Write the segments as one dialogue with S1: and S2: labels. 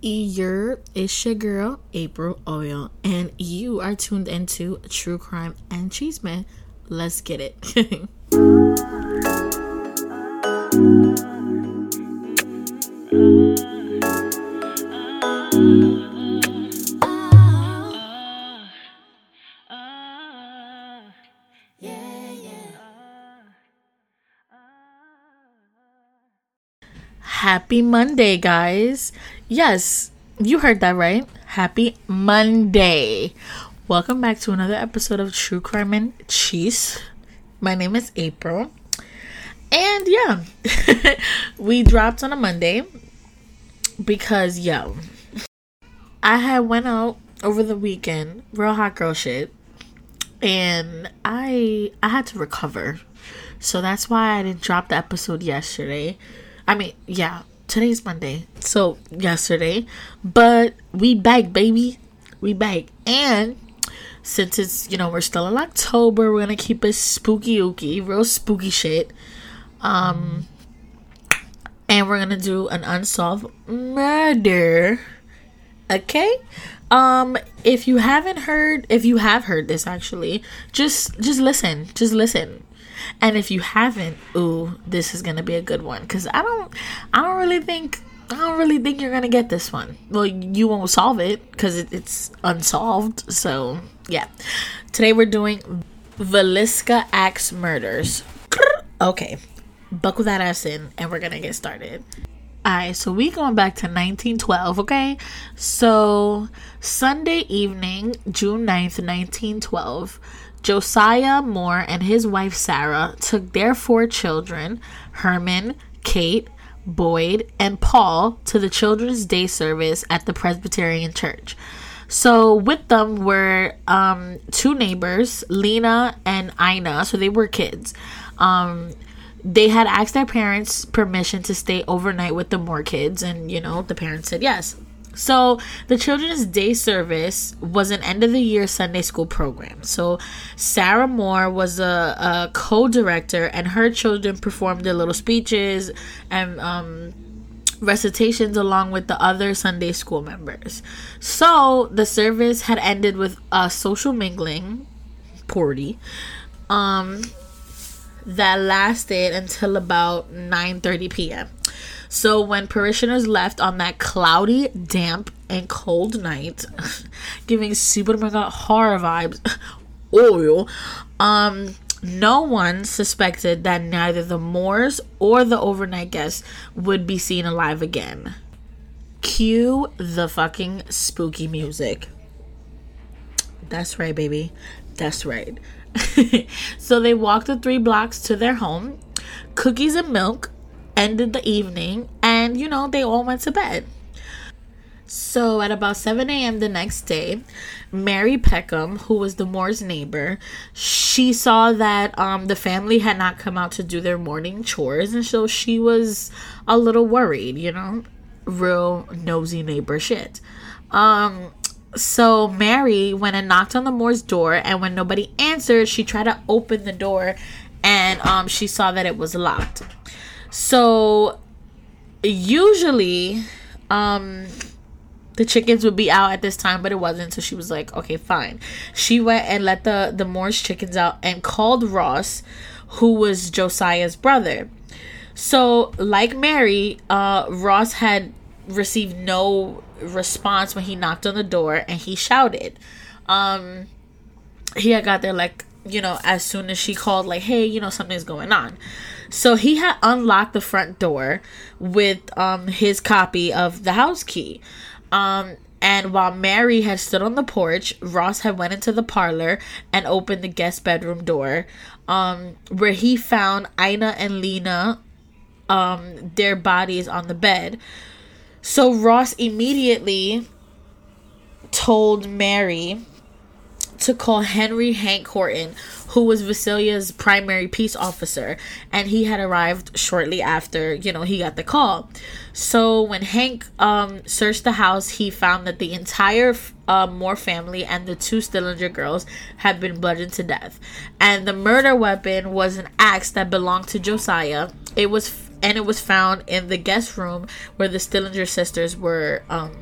S1: Your it's your girl April Oil, and you are tuned into True Crime and Cheeseman. Let's get it. Happy Monday, guys. Yes, you heard that right. Happy Monday. Welcome back to another episode of True Crime and Cheese. My name is April. And yeah, we dropped on a Monday because, yo, I had went out over the weekend, real hot girl shit, and I I had to recover. So that's why I didn't drop the episode yesterday. I mean, yeah, today's Monday. So yesterday. But we back, baby. We back. And since it's, you know, we're still in October, we're gonna keep it spooky ooky, real spooky shit. Um and we're gonna do an unsolved murder. Okay? Um if you haven't heard if you have heard this actually, just just listen. Just listen. And if you haven't, ooh, this is gonna be a good one because I don't, I don't really think, I don't really think you're gonna get this one. Well, you won't solve it because it, it's unsolved. So yeah, today we're doing Villisca Axe murders. Okay, buckle that ass in, and we're gonna get started. Alright, so we going back to 1912, okay? So, Sunday evening, June 9th, 1912, Josiah Moore and his wife Sarah took their four children, Herman, Kate, Boyd, and Paul, to the Children's Day service at the Presbyterian Church. So with them were um, two neighbors, Lena and Ina. So they were kids. Um, they had asked their parents permission to stay overnight with the Moore kids, and you know the parents said yes. So, the Children's Day service was an end of the year Sunday school program. So, Sarah Moore was a, a co director, and her children performed their little speeches and um, recitations along with the other Sunday school members. So, the service had ended with a social mingling, party, um, that lasted until about 9 30 p.m. So when parishioners left on that cloudy, damp, and cold night, giving super mega horror vibes, oil, um, no one suspected that neither the Moores or the overnight guests would be seen alive again. Cue the fucking spooky music. That's right, baby. That's right. so they walked the three blocks to their home. Cookies and milk ended the evening and you know they all went to bed. So at about 7 a.m the next day mary peckham who was the moore's neighbor she saw that um, the family had not come out to do their morning chores and so she was a little worried you know? Real nosy neighbor shit. Um so Mary went and knocked on the Moore's door, and when nobody answered, she tried to open the door, and um, she saw that it was locked. So usually um the chickens would be out at this time, but it wasn't. So she was like, okay, fine. She went and let the the Moore's chickens out and called Ross, who was Josiah's brother. So, like Mary, uh, Ross had received no response when he knocked on the door and he shouted. Um, he had got there like you know as soon as she called, like, hey, you know something's going on. So he had unlocked the front door with um, his copy of the house key. Um, and while Mary had stood on the porch, Ross had went into the parlor and opened the guest bedroom door, um, where he found Ina and Lena, um, their bodies on the bed. So Ross immediately told Mary to call Henry Hank Horton, who was Villisca's primary peace officer, and he had arrived shortly after, you know, he got the call. So when Hank um, searched the house, he found that the entire uh, Moore family and the two Stillinger girls had been bludgeoned to death. And the murder weapon was an axe that belonged to Josiah. It was and it was found in the guest room where the Stillinger sisters were um,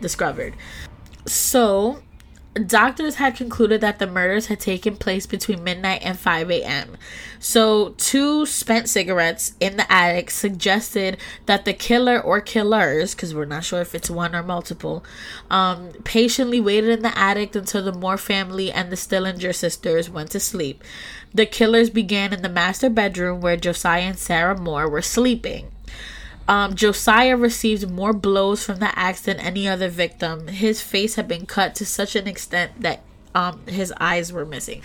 S1: discovered. So, doctors had concluded that the murders had taken place between midnight and 5 a.m. So, two spent cigarettes in the attic suggested that the killer or killers, because we're not sure if it's one or multiple, um, patiently waited in the attic until the Moore family and the Stillinger sisters went to sleep. The killers began in the master bedroom where Josiah and Sarah Moore were sleeping. Um, Josiah received more blows from the axe than any other victim. His face had been cut to such an extent that um, his eyes were missing.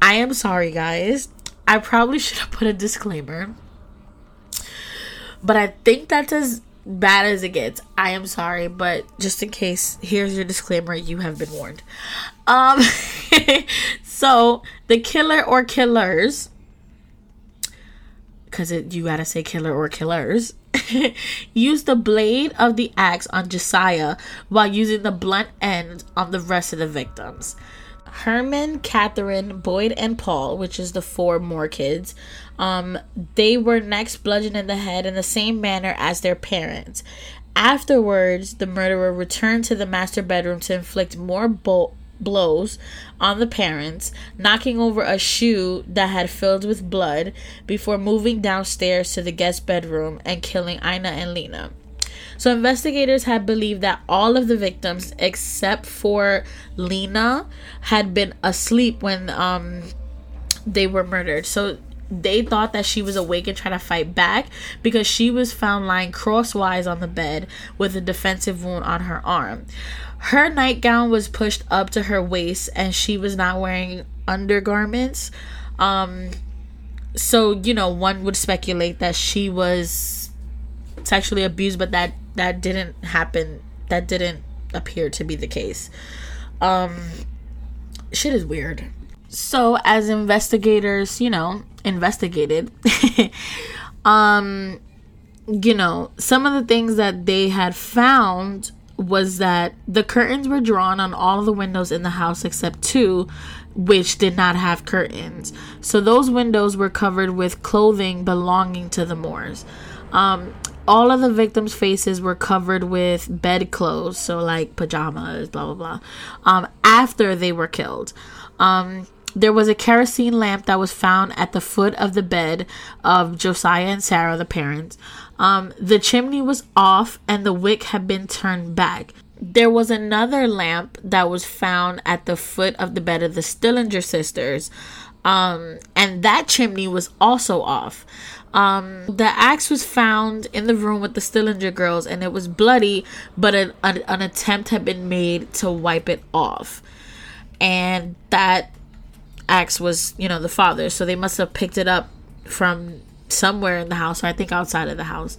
S1: I am sorry, guys. I probably should have put a disclaimer, but I think that's as bad as it gets. I am sorry, but just in case, here's your disclaimer. You have been warned. Um, so the killer or killers, because you gotta say killer or killers used the blade of the axe on Josiah while using the blunt end on the rest of the victims. Herman, Catherine, Boyd, and Paul, which is the four Moore kids, um, they were next bludgeoned in the head in the same manner as their parents. Afterwards, the murderer returned to the master bedroom to inflict more bo- blows on the parents, knocking over a shoe that had filled with blood before moving downstairs to the guest bedroom and killing Ina and Lena. So investigators had believed that all of the victims except for Lena had been asleep when um they were murdered. So they thought that she was awake and trying to fight back because she was found lying crosswise on the bed with a defensive wound on her arm. Her nightgown was pushed up to her waist and she was not wearing undergarments. Um so, you know, one would speculate that she was sexually abused, but that that didn't happen. That didn't appear to be the case. Um shit is weird. So, as investigators, you know, investigated, um, you know, some of the things that they had found was that the curtains were drawn on all the windows in the house except two, which did not have curtains. So those windows were covered with clothing belonging to the Moores. Um, all of the victims' faces were covered with bedclothes, so like pajamas, blah blah blah. Um, after they were killed. Um, there was a kerosene lamp that was found at the foot of the bed of Josiah and Sarah, the parents. Um, the chimney was off and the wick had been turned back. There was another lamp that was found at the foot of the bed of the Stillinger sisters, um, and that chimney was also off. Um, the axe was found in the room with the Stillinger girls, and it was bloody, but an, an, an attempt had been made to wipe it off. And that axe was, you know, the father. So they must have picked it up from somewhere in the house, or I think outside of the house.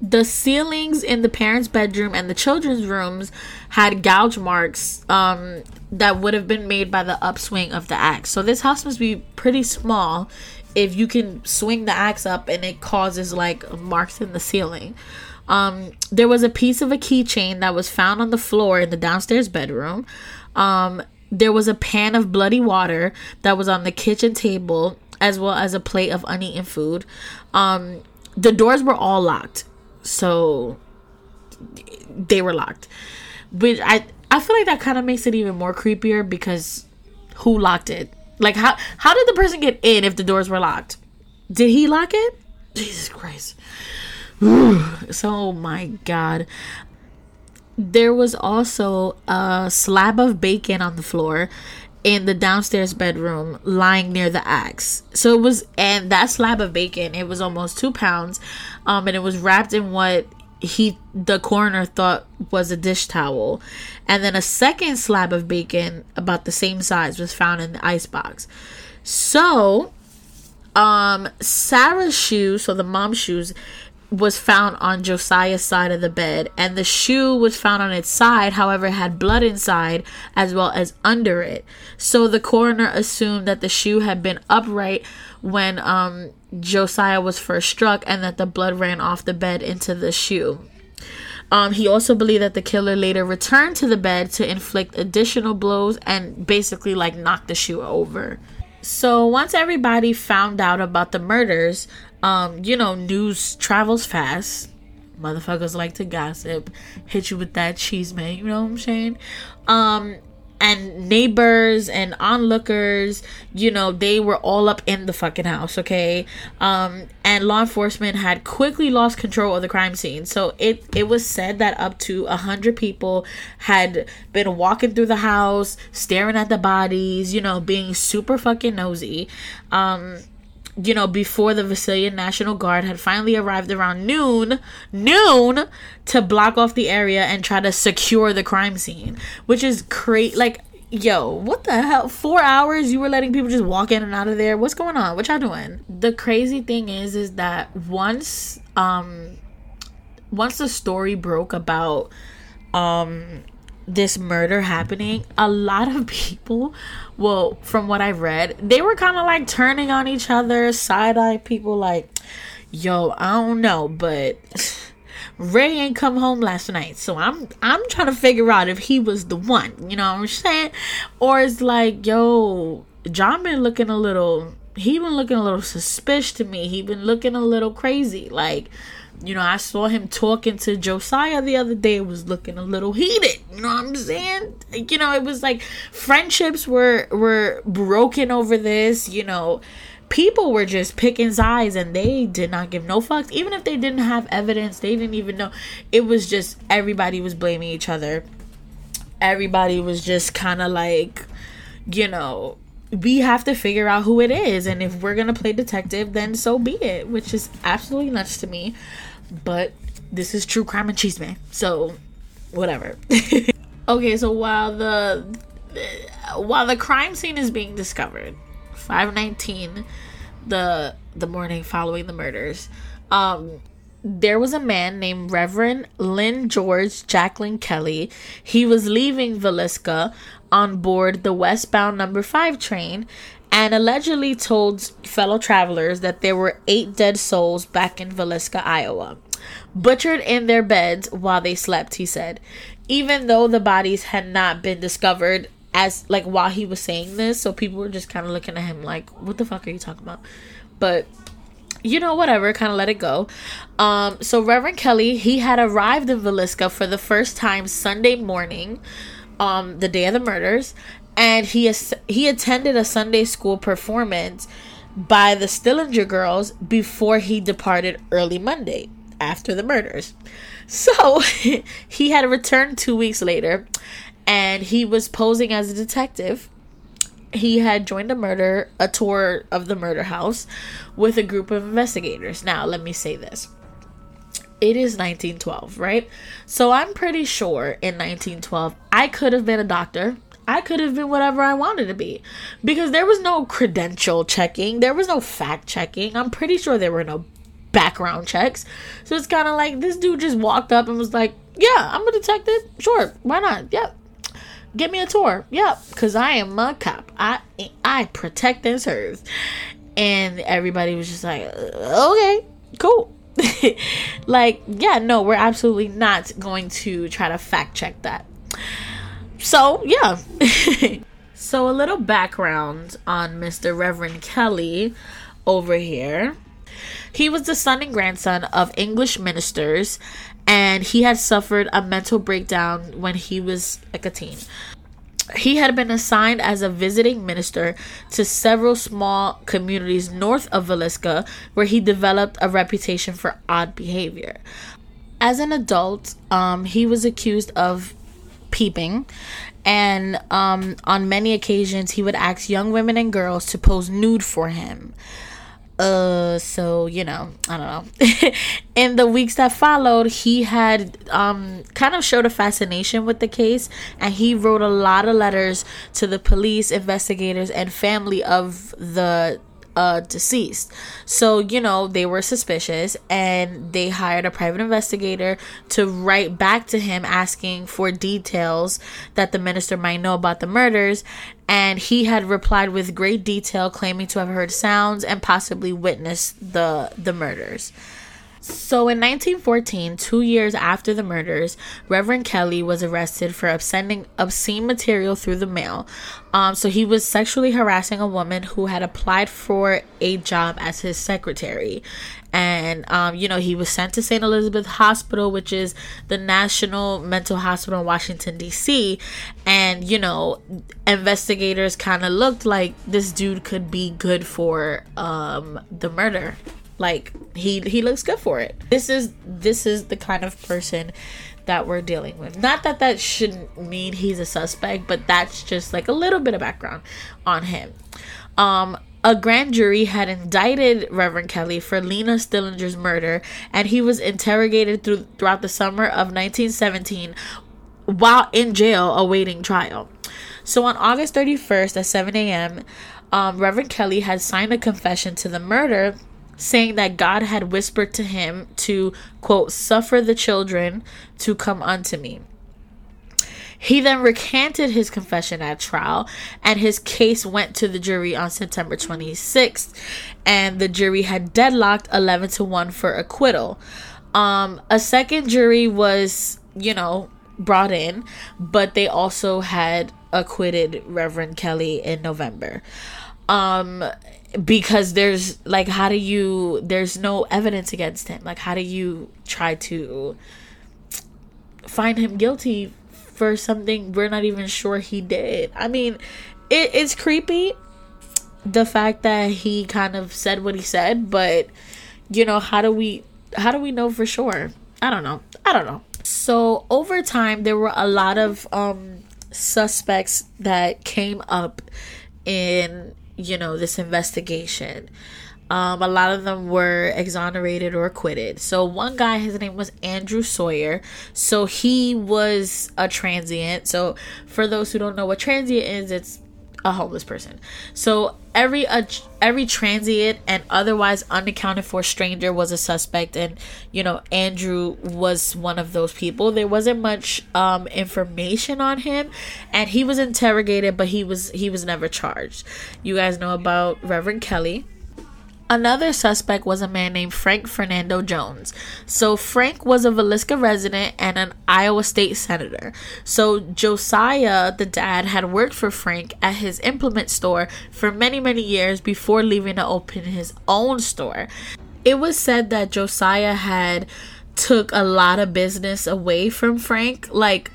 S1: The ceilings in the parents' bedroom and the children's rooms had gouge marks um, that would have been made by the upswing of the axe. So this house must be pretty small if you can swing the axe up and it causes like marks in the ceiling. Um, there was a piece of a keychain that was found on the floor in the downstairs bedroom. Um, there was a pan of bloody water that was on the kitchen table, as well as a plate of uneaten food. Um, the doors were all locked, so they were locked. Which I I feel like that kind of makes it even more creepier because who locked it? Like how how did the person get in if the doors were locked? Did he lock it? Jesus Christ. so my god there was also a slab of bacon on the floor in the downstairs bedroom lying near the axe. So it was and that slab of bacon it was almost two pounds um and it was wrapped in what he the coroner thought was a dish towel. And then a second slab of bacon about the same size was found in the ice box. So um sarah's shoes so the mom's shoes was found on Josiah's side of the bed, and the shoe was found on its side, however, had blood inside as well as under it. So the coroner assumed that the shoe had been upright when um, Josiah was first struck and that the blood ran off the bed into the shoe. Um, he also believed that the killer later returned to the bed to inflict additional blows and basically like knock the shoe over. So once everybody found out about the murders, Um, you know, news travels fast. Motherfuckers like to gossip, hit you with that cheese, man. You know what I'm saying? Um, and neighbors and onlookers, you know, they were all up in the fucking house, okay? Um, and law enforcement had quickly lost control of the crime scene. So it it was said that up to a hundred people had been walking through the house, staring at the bodies, you know, being super fucking nosy. Um, you know, before the Villisca National Guard had finally arrived around noon, noon to block off the area and try to secure the crime scene, which is crazy. Like, yo, what the hell? Four hours you were letting people just walk in and out of there? What's going on? What y'all doing? The crazy thing is, is that once, um, once the story broke about, um, this murder happening, a lot of people, well, from what I've read, they were kind of like turning on each other, side eye people, like, yo, I don't know, but Ray ain't come home last night, so I'm I'm trying to figure out if he was the one, you know what I'm saying? Or it's like, yo, John been looking a little, he been looking a little suspicious to me. He been looking a little crazy, like you know, I saw him talking to Josiah the other day. It was looking a little heated. You know what I'm saying? You know, it was like friendships were were broken over this. You know, people were just picking sides and they did not give no fucks. Even if they didn't have evidence, they didn't even know. It was just everybody was blaming each other. Everybody was just kind of like, you know, we have to figure out who it is. And if we're going to play detective, then so be it, which is absolutely nuts to me. But this is true crime and cheese man. So whatever. Okay so while the while the crime scene is being discovered 519 the the morning following the murders um there was a man named Reverend Lyn George Jacklin Kelly. He was leaving Villisca on board the westbound number 5 train and allegedly told fellow travelers that there were eight dead souls back in Villisca, Iowa, butchered in their beds while they slept, he said. Even though the bodies had not been discovered as like while he was saying this, so people were just kind of looking at him like, "What the fuck are you talking about?" But you know, whatever, kind of let it go. Um, so Reverend Kelly, he had arrived in Villisca for the first time Sunday morning, um, the day of the murders, and he he attended a Sunday school performance by the Stillinger girls before he departed early Monday after the murders. So he had returned two weeks later and he was posing as a detective. He had joined a murder, a tour of the murder house with a group of investigators. Now, let me say this. It is 1912, right? So I'm pretty sure in 1912 I could have been a doctor. I could have been whatever I wanted to be because there was no credential checking, there was no fact checking. I'm pretty sure there were no background checks. So it's kind of like this dude just walked up and was like, "Yeah, I'm a detective. Sure, why not? Yep. Give me a tour. Yep, cuz I am a cop. I I protect and serve." And everybody was just like, uh, "Okay, cool." like, yeah, no, we're absolutely not going to try to fact check that. So, yeah. so, a little background on Mr. Reverend Kelly over here. He was the son and grandson of English ministers, and he had suffered a mental breakdown when he was like a teen. He had been assigned as a visiting minister to several small communities north of Villisca, where he developed a reputation for odd behavior. As an adult, um, he was accused of peeping and um, on many occasions he would ask young women and girls to pose nude for him uh so you know i don't know. In the weeks that followed he had um kind of showed a fascination with the case and he wrote a lot of letters to the police investigators and family of the uh, deceased. So, you know, they were suspicious and they hired a private investigator to write back to him asking for details that the minister might know about the murders. And he had replied with great detail, claiming to have heard sounds and possibly witnessed the, the murders. So in 1914, two years after the murders, Reverend Kelly was arrested for sending obscene material through the mail. Um, so he was sexually harassing a woman who had applied for a job as his secretary. And, um, you know, he was sent to St. Elizabeth Hospital, which is the National Mental Hospital in Washington, D.C. And, you know, investigators kind of looked like this dude could be good for um, the murder like he he looks good for it this is this is the kind of person that we're dealing with not that that shouldn't mean he's a suspect but that's just like a little bit of background on him um a grand jury had indicted Reverend Kelly for Lena Stillinger's murder, and he was interrogated through, throughout the summer of 1917 while in jail awaiting trial. So on August 31st at 7 a.m., um, Reverend Kelly had signed a confession to the murder saying that God had whispered to him to, quote, suffer the children to come unto me. He then recanted his confession at trial, and his case went to the jury on September 26th, and the jury had deadlocked 11 to 1 for acquittal. Um, a second jury was, you know, brought in, but they also had acquitted Reverend Kelly in November. Um, because there's like how do you there's no evidence against him. Like how do you try to find him guilty for something we're not even sure he did? I mean it, it's creepy the fact that he kind of said what he said but you know how do we how do we know for sure? I don't know. I don't know. So over time there were a lot of um suspects that came up in you know, this investigation. Um, a lot of them were exonerated or acquitted. So one guy, his name was Andrew Sawyer. So he was a transient. So for those who don't know what transient is, it's a homeless person. So every uh, every transient and otherwise unaccounted for stranger was a suspect, and you know Andrew was one of those people. There wasn't much um, information on him, and he was interrogated, but he was he was never charged. You guys know about Reverend Kelly. Another suspect was a man named Frank Fernando Jones. So, Frank was a Villisca resident and an Iowa state senator. So, Josiah, the dad, had worked for Frank at his implement store for many, many years before leaving to open his own store. It was said that Josiah had took a lot of business away from Frank, like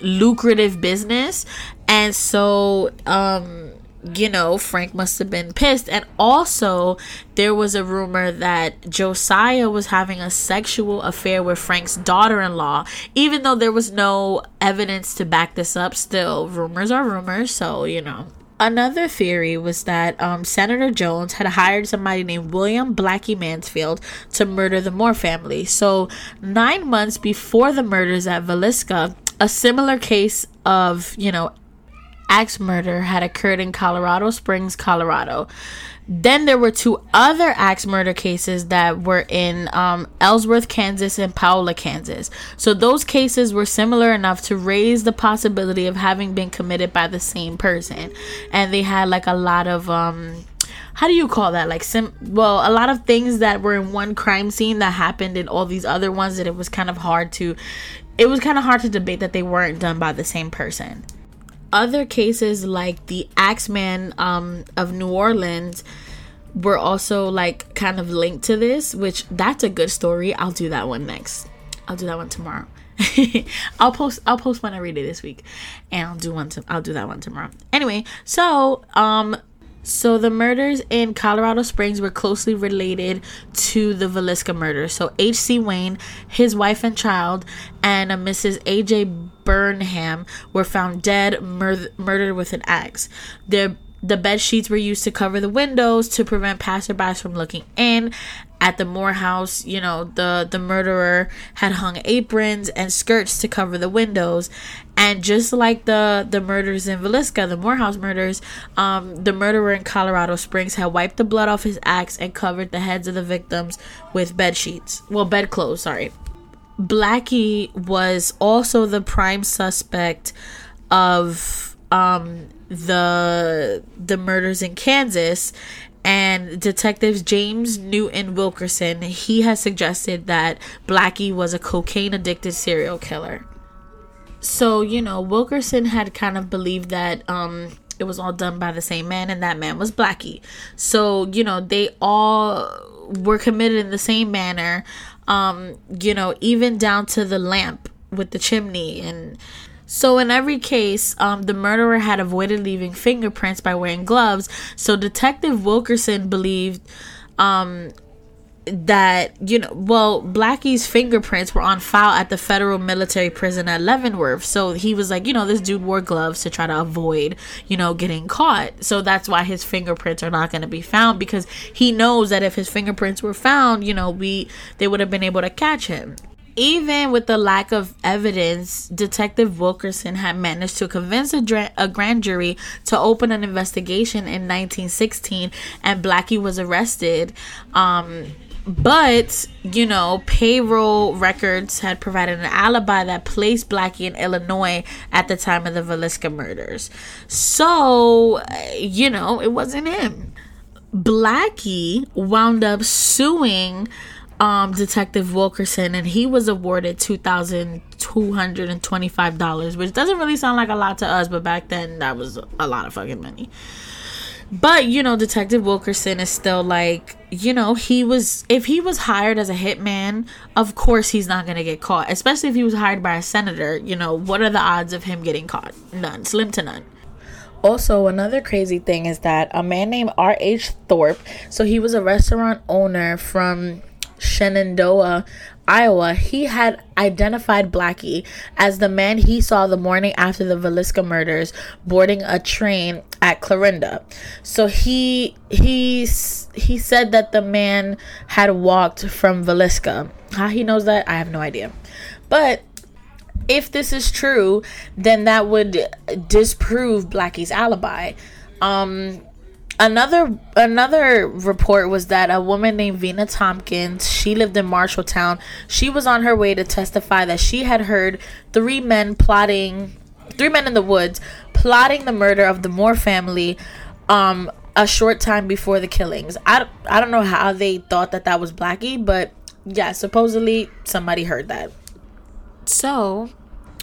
S1: lucrative business. And so, um, you know, Frank must have been pissed. And also, there was a rumor that Josiah was having a sexual affair with Frank's daughter in law, even though there was no evidence to back this up. Still, rumors are rumors, so you know. Another theory was that um, Senator Jones had hired somebody named William Blackie Mansfield to murder the Moore family. So, nine months before the murders at Villisca, a similar case of, you know, axe murder had occurred in Colorado Springs, Colorado. Then there were two other axe murder cases that were in um, Ellsworth, Kansas, and Paola, Kansas. So those cases were similar enough to raise the possibility of having been committed by the same person, and they had like a lot of um, how do you call that? Like sim. Well, a lot of things that were in one crime scene that happened in all these other ones that it was kind of hard to. It was kind of hard to debate that they weren't done by the same person other cases like the Axeman um, of New Orleans were also like kind of linked to this, which that's a good story. I'll do that one next. I'll do that one tomorrow. I'll post I'll post one every day this week and I'll do one to, I'll do that one tomorrow. Anyway, so um so the murders in Colorado Springs were closely related to the Villisca murder. So H.C. Wayne, his wife and child, and a Mrs. A.J. Burnham were found dead, mur- murdered with an axe. Their the bed sheets were used to cover the windows to prevent passerbys from looking in. At the Moore house, you know, the the murderer had hung aprons and skirts to cover the windows, and just like the the murders in Villisca, the Moore house murders, um, the murderer in Colorado Springs had wiped the blood off his axe and covered the heads of the victims with bed sheets. Well, bedclothes, sorry. Blackie was also the prime suspect of um, the the murders in Kansas and detectives James Newton Wilkerson, he has suggested that Blackie was a cocaine addicted serial killer. So, you know, Wilkerson had kind of believed that um it was all done by the same man and that man was Blackie. So, you know, they all were committed in the same manner. Um, you know, even down to the lamp with the chimney and so in every case, um, the murderer had avoided leaving fingerprints by wearing gloves. So Detective Wilkerson believed um, that you know well blackie's fingerprints were on file at the federal military prison at leavenworth. So he was like you know this dude wore gloves to try to avoid you know getting caught. So that's why his fingerprints are not going to be found because he knows that if his fingerprints were found you know we they would have been able to catch him even with the lack of evidence, Detective Wilkerson had managed to convince a, dra- a, grand jury to open an investigation in 1916, and Blackie was arrested. Um, but, you know, payroll records had provided an alibi that placed Blackie in Illinois at the time of the Villisca murders. So, you know, it wasn't him. Blackie wound up suing um, Detective Wilkerson, and he was awarded two thousand two hundred and twenty-five dollars, which doesn't really sound like a lot to us, but back then that was a lot of fucking money. But you know, Detective Wilkerson is still like, you know, he was if he was hired as a hitman, of course he's not gonna get caught. Especially if he was hired by a senator. You know, what are the odds of him getting caught? None, slim to none. Also, another crazy thing is that a man named R.H. Thorpe, so he was a restaurant owner from Shenandoah, Iowa, he had identified Blackie as the man he saw the morning after the Villisca murders boarding a train at Clarinda. So he he he said that the man had walked from Villisca. How he knows that, I have no idea. But if this is true, then that would disprove Blackie's alibi. Um Another another report was that a woman named Vina Tompkins, she lived in Marshalltown. She was on her way to testify that she had heard three men plotting three men in the woods plotting the murder of the Moore family um a short time before the killings. I, I don't know how they thought that that was Blackie, but yeah, supposedly somebody heard that. So,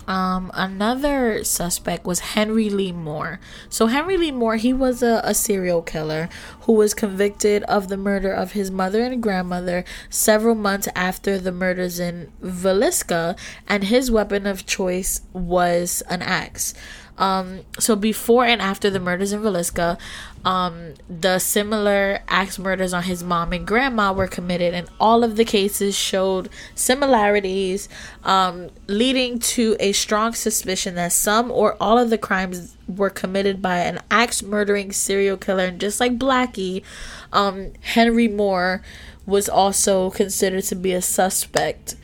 S1: um, another suspect was Henry Lee Moore. So Henry Lee Moore, he was a, a serial killer who was convicted of the murder of his mother and grandmother several months after the murders in Villisca, and his weapon of choice was an axe. Um, so before and after the murders in Villisca, um, the similar axe murders on his mom and grandma were committed, and all of the cases showed similarities, um, leading to a strong suspicion that some or all of the crimes were committed by an axe murdering serial killer. And just like Blackie, um, Henry Moore was also considered to be a suspect.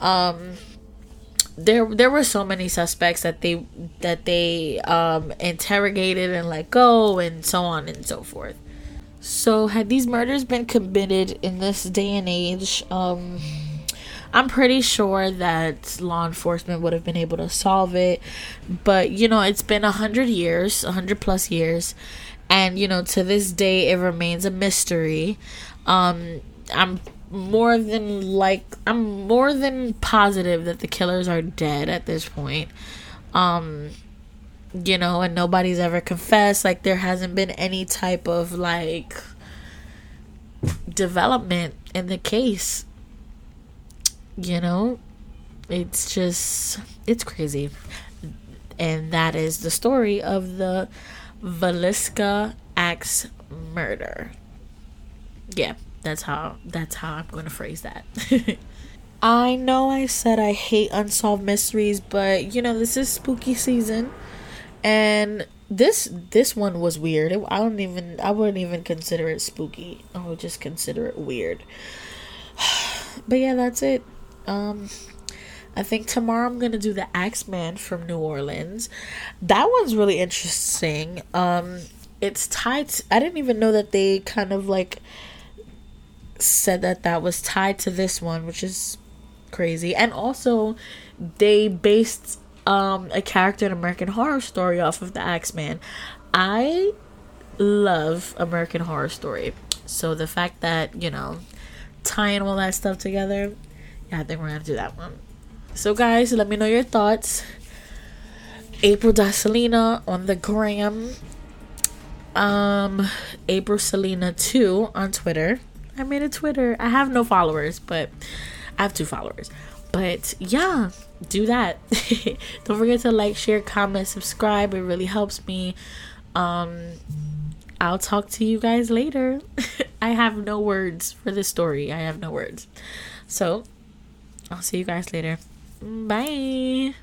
S1: Um, there there were so many suspects that they that they um, interrogated and let go and so on and so forth. So had these murders been committed in this day and age, um, I'm pretty sure that law enforcement would have been able to solve it. But you know, it's been a hundred years, a hundred plus years, and you know, to this day, it remains a mystery. Um, I'm more than like I'm more than positive that the killers are dead at this point. Um you know, and nobody's ever confessed like there hasn't been any type of like development in the case. You know, it's just it's crazy. And that is the story of the Villisca axe murder. Yeah. That's how that's how I'm going to phrase that. I know I said I hate unsolved mysteries, but you know, this is spooky season and this this one was weird. It, I don't even I wouldn't even consider it spooky. I would just consider it weird. but yeah, that's it. Um I think tomorrow I'm gonna do the Axeman from New Orleans. That one's really interesting. Um, it's tied. To, I didn't even know that they kind of like said that that was tied to this one, which is crazy. And also, they based um, a character in American Horror Story off of the Axeman. I love American Horror Story. So the fact that, you know, tying all that stuff together, yeah, I think we're gonna do that one. So guys, let me know your thoughts. April Dacelina on the gram. Um April Selena 2 on Twitter. I made a Twitter. I have no followers, but I have two followers. But yeah, do that. Don't forget to like, share, comment, subscribe. It really helps me. Um I'll talk to you guys later. I have no words for this story. I have no words. So, I'll see you guys later. Bye.